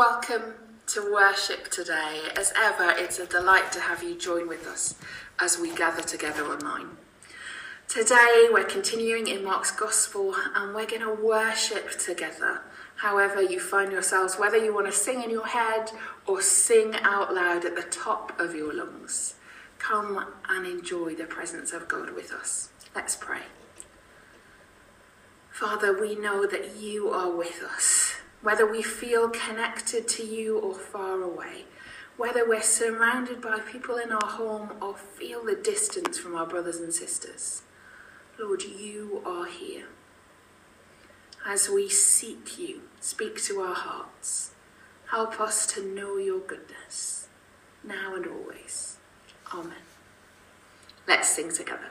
Welcome to worship today. As ever, it's a delight to have you join with us as we gather together online. Today, we're continuing in Mark's Gospel and we're going to worship together. However, you find yourselves, whether you want to sing in your head or sing out loud at the top of your lungs, come and enjoy the presence of God with us. Let's pray. Father, we know that you are with us whether we feel connected to you or far away, whether we're surrounded by people in our home or feel the distance from our brothers and sisters. Lord, you are here. As we seek you, speak to our hearts. Help us to know your goodness, now and always. Amen. Let's sing together.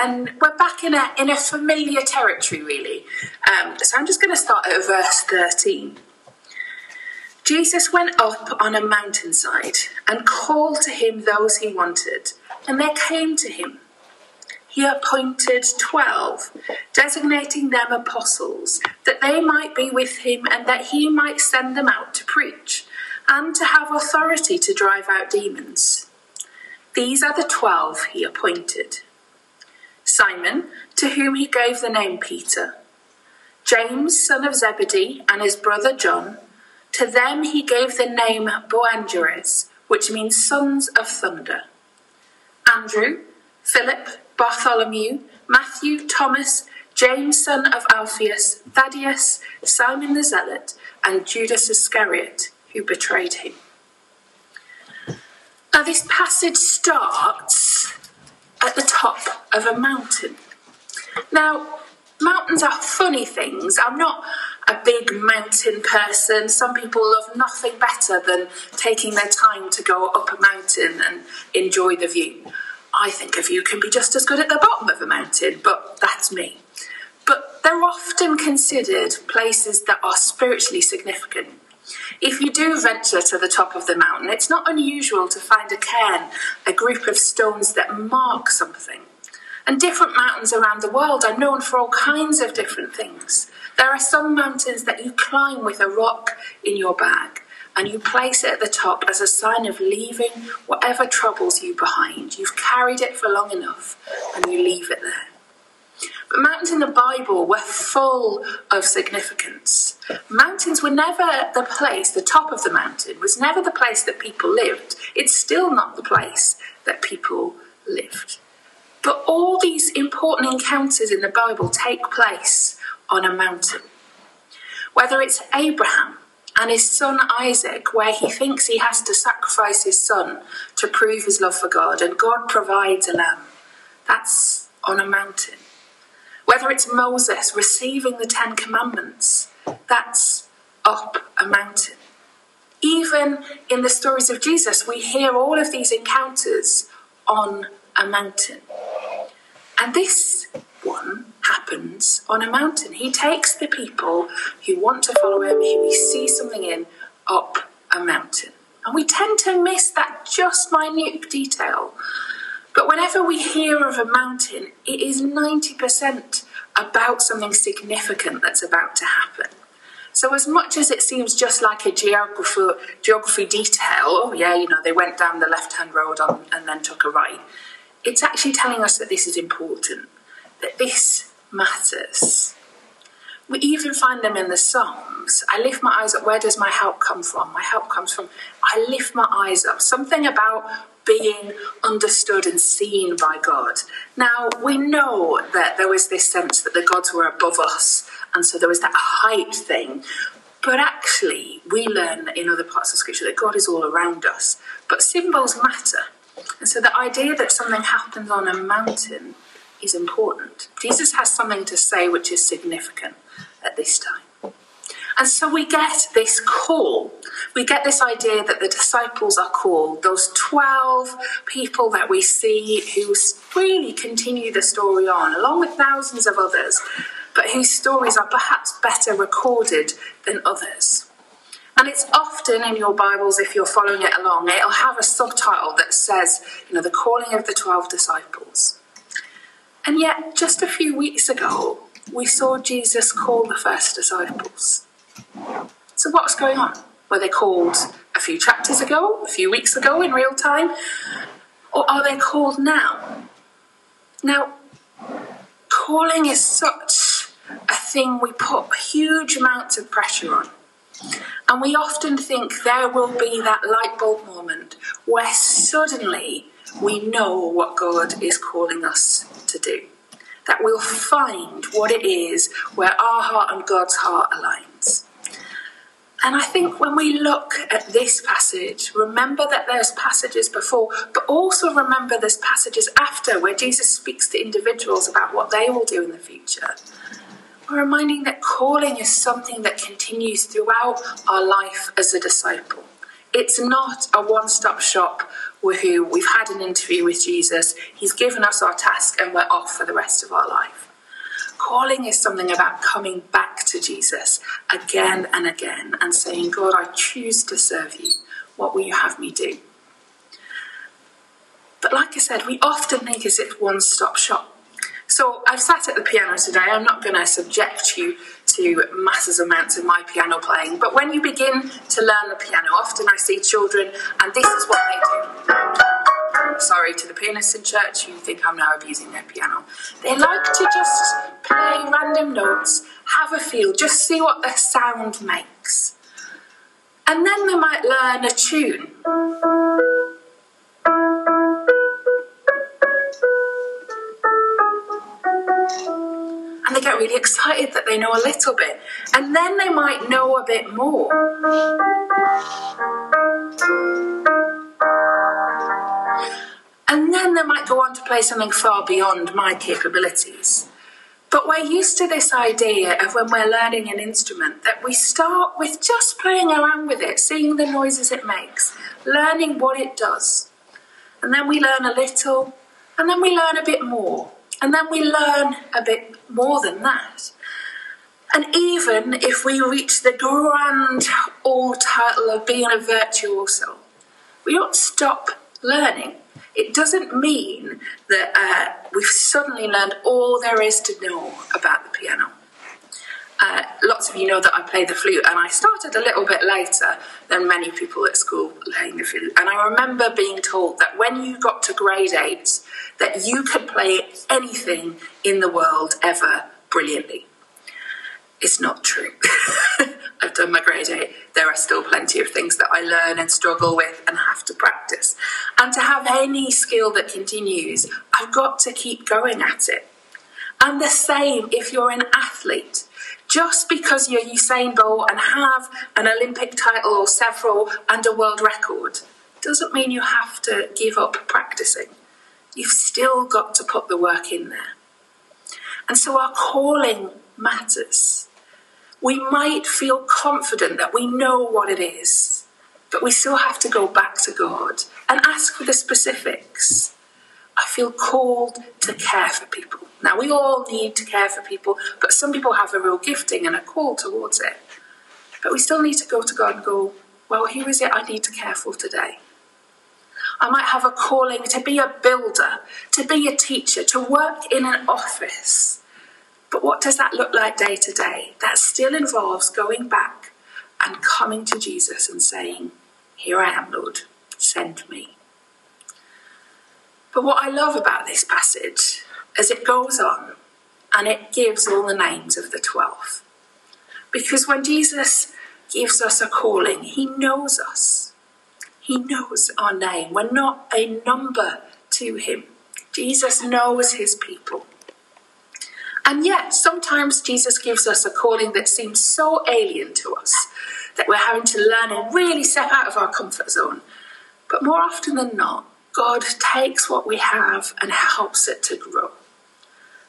and we're back in a, in a familiar territory, really. Um, so I'm just going to start at verse 13. Jesus went up on a mountainside and called to him those he wanted, and they came to him. He appointed twelve, designating them apostles, that they might be with him and that he might send them out to preach, and to have authority to drive out demons. These are the twelve he appointed Simon, to whom he gave the name Peter, James, son of Zebedee, and his brother John. To them he gave the name Boanerges, which means sons of thunder. Andrew, Philip, Bartholomew, Matthew, Thomas, James, son of Alphaeus, Thaddeus, Simon the Zealot, and Judas Iscariot, who betrayed him. Now, this passage starts at the top of a mountain. Now, mountains are funny things. I'm not a big mountain person. Some people love nothing better than taking their time to go up a mountain and enjoy the view. I think a view can be just as good at the bottom of a mountain, but that's me. But they're often considered places that are spiritually significant. If you do venture to the top of the mountain, it's not unusual to find a cairn, a group of stones that mark something. And different mountains around the world are known for all kinds of different things. There are some mountains that you climb with a rock in your bag and you place it at the top as a sign of leaving whatever troubles you behind. You've carried it for long enough and you leave it there. Mountains in the Bible were full of significance. Mountains were never the place, the top of the mountain was never the place that people lived. It's still not the place that people lived. But all these important encounters in the Bible take place on a mountain. Whether it's Abraham and his son Isaac, where he thinks he has to sacrifice his son to prove his love for God, and God provides a lamb. That's on a mountain. Whether it's Moses receiving the Ten Commandments, that's up a mountain. Even in the stories of Jesus, we hear all of these encounters on a mountain. And this one happens on a mountain. He takes the people who want to follow him, who he sees something in, up a mountain. And we tend to miss that just minute detail. But whenever we hear of a mountain, it is 90% about something significant that's about to happen. So, as much as it seems just like a geography, geography detail, oh, yeah, you know, they went down the left hand road on, and then took a right, it's actually telling us that this is important, that this matters. We even find them in the Psalms. I lift my eyes up. Where does my help come from? My help comes from, I lift my eyes up. Something about being understood and seen by God. Now, we know that there was this sense that the gods were above us, and so there was that height thing. But actually, we learn in other parts of Scripture that God is all around us. But symbols matter. And so the idea that something happens on a mountain is important. Jesus has something to say which is significant at this time. And so we get this call. We get this idea that the disciples are called, those 12 people that we see who really continue the story on, along with thousands of others, but whose stories are perhaps better recorded than others. And it's often in your Bibles, if you're following it along, it'll have a subtitle that says, you know, the calling of the 12 disciples. And yet, just a few weeks ago, we saw Jesus call the first disciples. So, what's going on? Were they called a few chapters ago, a few weeks ago in real time? Or are they called now? Now, calling is such a thing we put huge amounts of pressure on. And we often think there will be that light bulb moment where suddenly we know what God is calling us to do. That we'll find what it is where our heart and God's heart aligns. And I think when we look at this passage, remember that there's passages before, but also remember there's passages after where Jesus speaks to individuals about what they will do in the future. We're reminding that calling is something that continues throughout our life as a disciple. It's not a one stop shop we've had an interview with Jesus, he's given us our task, and we're off for the rest of our life. Calling is something about coming back to Jesus again and again and saying, God, I choose to serve you. What will you have me do? But like I said, we often think if one stop shop. So I've sat at the piano today. I'm not going to subject you to massive amounts of my piano playing, but when you begin to learn the piano, often I see children, and this is what they do. Sorry to the pianists in church who think I'm now abusing their piano. They like to just play random notes, have a feel, just see what the sound makes. And then they might learn a tune. Really excited that they know a little bit. And then they might know a bit more. And then they might go on to play something far beyond my capabilities. But we're used to this idea of when we're learning an instrument that we start with just playing around with it, seeing the noises it makes, learning what it does. And then we learn a little, and then we learn a bit more, and then we learn a bit more than that. And even if we reach the grand old title of being a virtuoso, we don't stop learning. It doesn't mean that uh, we've suddenly learned all there is to know about the piano. Uh, lots of you know that I play the flute, and I started a little bit later than many people at school playing the flute. And I remember being told that when you got to grade eight, that you could play anything in the world ever brilliantly. It's not true. I've done my grade eight. There are still plenty of things that I learn and struggle with and have to practice. And to have any skill that continues, I've got to keep going at it. And the same if you're an athlete. Just because you're Usain Bolt and have an Olympic title or several and a world record doesn't mean you have to give up practicing. You've still got to put the work in there. And so our calling matters. We might feel confident that we know what it is, but we still have to go back to God and ask for the specifics. I feel called to care for people. Now, we all need to care for people, but some people have a real gifting and a call towards it. But we still need to go to God and go, well, who is it I need to care for today? I might have a calling to be a builder, to be a teacher, to work in an office. But what does that look like day to day? That still involves going back and coming to Jesus and saying, Here I am, Lord, send me. But what I love about this passage is it goes on and it gives all the names of the twelve. Because when Jesus gives us a calling, he knows us. He knows our name. We're not a number to him. Jesus knows his people. And yet, sometimes Jesus gives us a calling that seems so alien to us that we're having to learn and really step out of our comfort zone. But more often than not, God takes what we have and helps it to grow.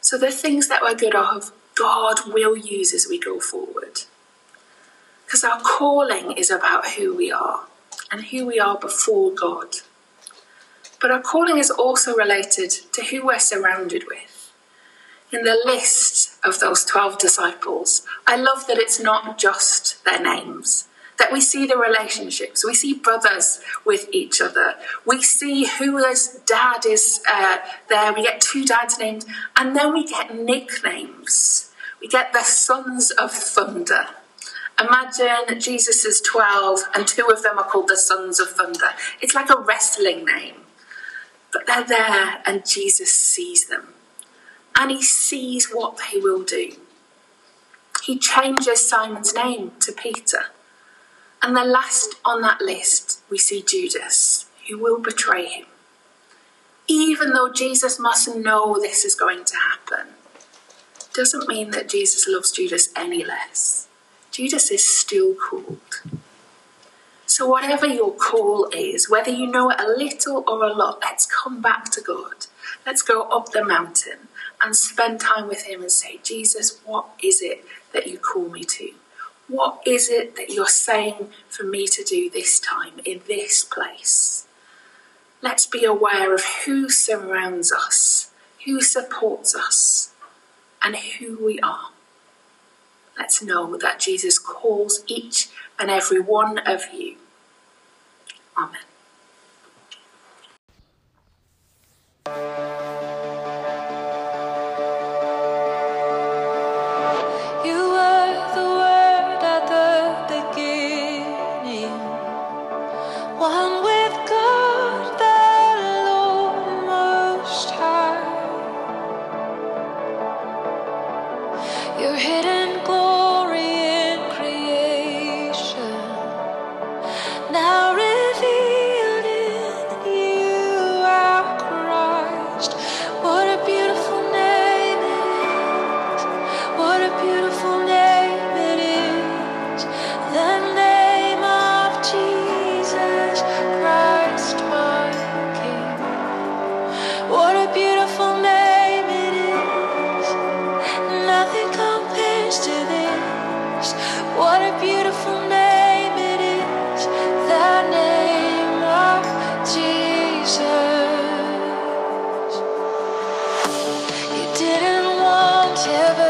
So the things that we're good of, God will use as we go forward. Because our calling is about who we are and who we are before God. But our calling is also related to who we're surrounded with in the list of those 12 disciples, I love that it's not just their names, that we see the relationships. We see brothers with each other. We see whose dad is uh, there. We get two dads' names, and then we get nicknames. We get the sons of thunder. Imagine Jesus is 12 and two of them are called the sons of thunder. It's like a wrestling name. But they're there and Jesus sees them and he sees what they will do. He changes Simon's name to Peter. And the last on that list, we see Judas, who will betray him. Even though Jesus must know this is going to happen, doesn't mean that Jesus loves Judas any less. Judas is still called. So, whatever your call is, whether you know it a little or a lot, let's come back to God. Let's go up the mountain and spend time with Him and say, Jesus, what is it that you call me to? What is it that you're saying for me to do this time in this place? Let's be aware of who surrounds us, who supports us, and who we are. Let's know that Jesus calls each and every one of you. Amen. You're hidden ever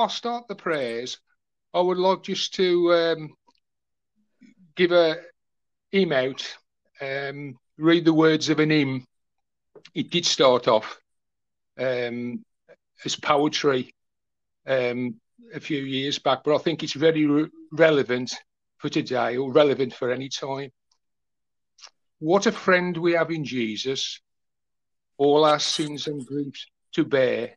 I start the prayers, I would like just to um, give a hymn out, um, read the words of an hymn. It did start off um, as poetry um, a few years back, but I think it's very re- relevant for today or relevant for any time. What a friend we have in Jesus, all our sins and griefs to bear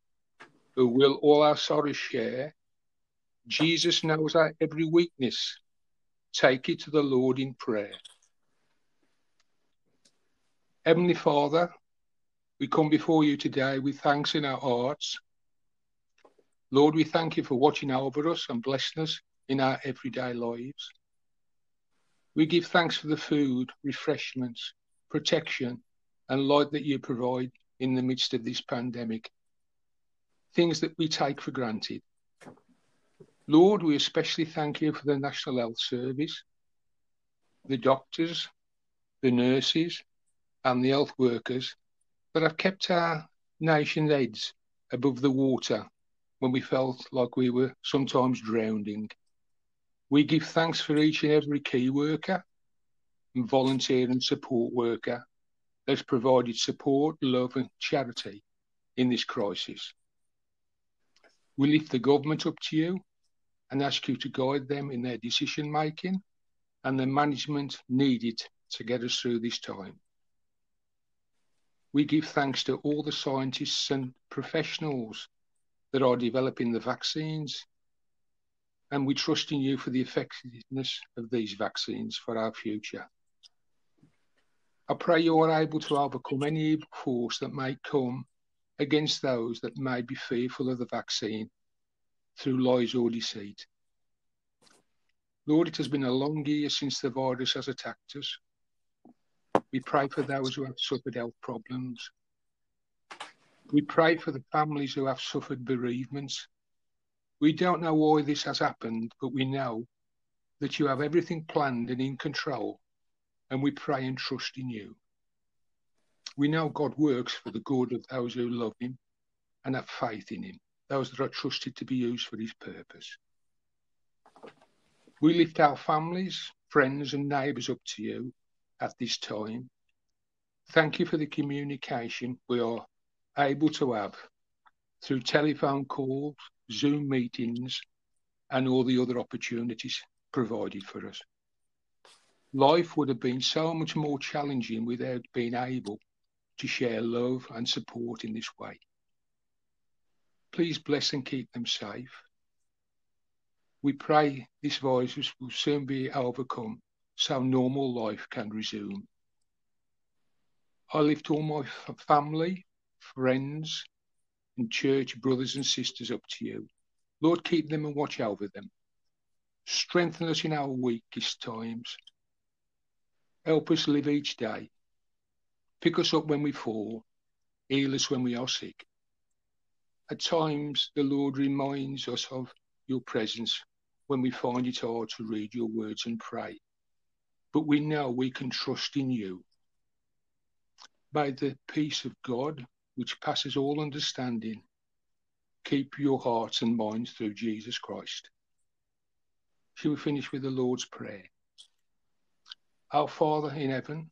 Who will all our sorrows share. Jesus knows our every weakness. Take it to the Lord in prayer. Heavenly Father, we come before you today with thanks in our hearts. Lord, we thank you for watching over us and blessing us in our everyday lives. We give thanks for the food, refreshments, protection, and light that you provide in the midst of this pandemic things that we take for granted. Lord, we especially thank you for the National Health Service, the doctors, the nurses, and the health workers that have kept our nation's heads above the water when we felt like we were sometimes drowning. We give thanks for each and every key worker and volunteer and support worker that's provided support, love, and charity in this crisis. We lift the government up to you and ask you to guide them in their decision making and the management needed to get us through this time. We give thanks to all the scientists and professionals that are developing the vaccines, and we trust in you for the effectiveness of these vaccines for our future. I pray you are able to overcome any force that may come against those that may be fearful of the vaccine through lies or deceit. Lord, it has been a long year since the virus has attacked us. We pray for those who have suffered health problems. We pray for the families who have suffered bereavements. We don't know why this has happened, but we know that you have everything planned and in control, and we pray and trust in you. We know God works for the good of those who love him and have faith in him, those that are trusted to be used for his purpose. We lift our families, friends, and neighbours up to you at this time. Thank you for the communication we are able to have through telephone calls, Zoom meetings, and all the other opportunities provided for us. Life would have been so much more challenging without being able to share love and support in this way. Please bless and keep them safe. We pray this virus will soon be overcome so normal life can resume. I lift all my family, friends, and church brothers and sisters up to you. Lord, keep them and watch over them. Strengthen us in our weakest times. Help us live each day. Pick us up when we fall. Heal us when we are sick. At times, the Lord reminds us of your presence when we find it hard to read your words and pray. But we know we can trust in you. By the peace of God, which passes all understanding, keep your hearts and minds through Jesus Christ. Shall we finish with the Lord's Prayer? Our Father in heaven,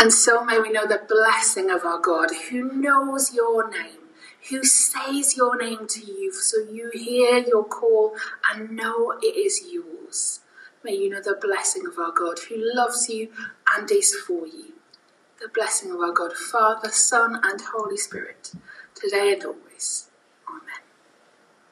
And so may we know the blessing of our God, who knows your name who says your name to you so you hear your call and know it is yours. May you know the blessing of our God who loves you and is for you. The blessing of our God, Father, Son, and Holy Spirit, today and always.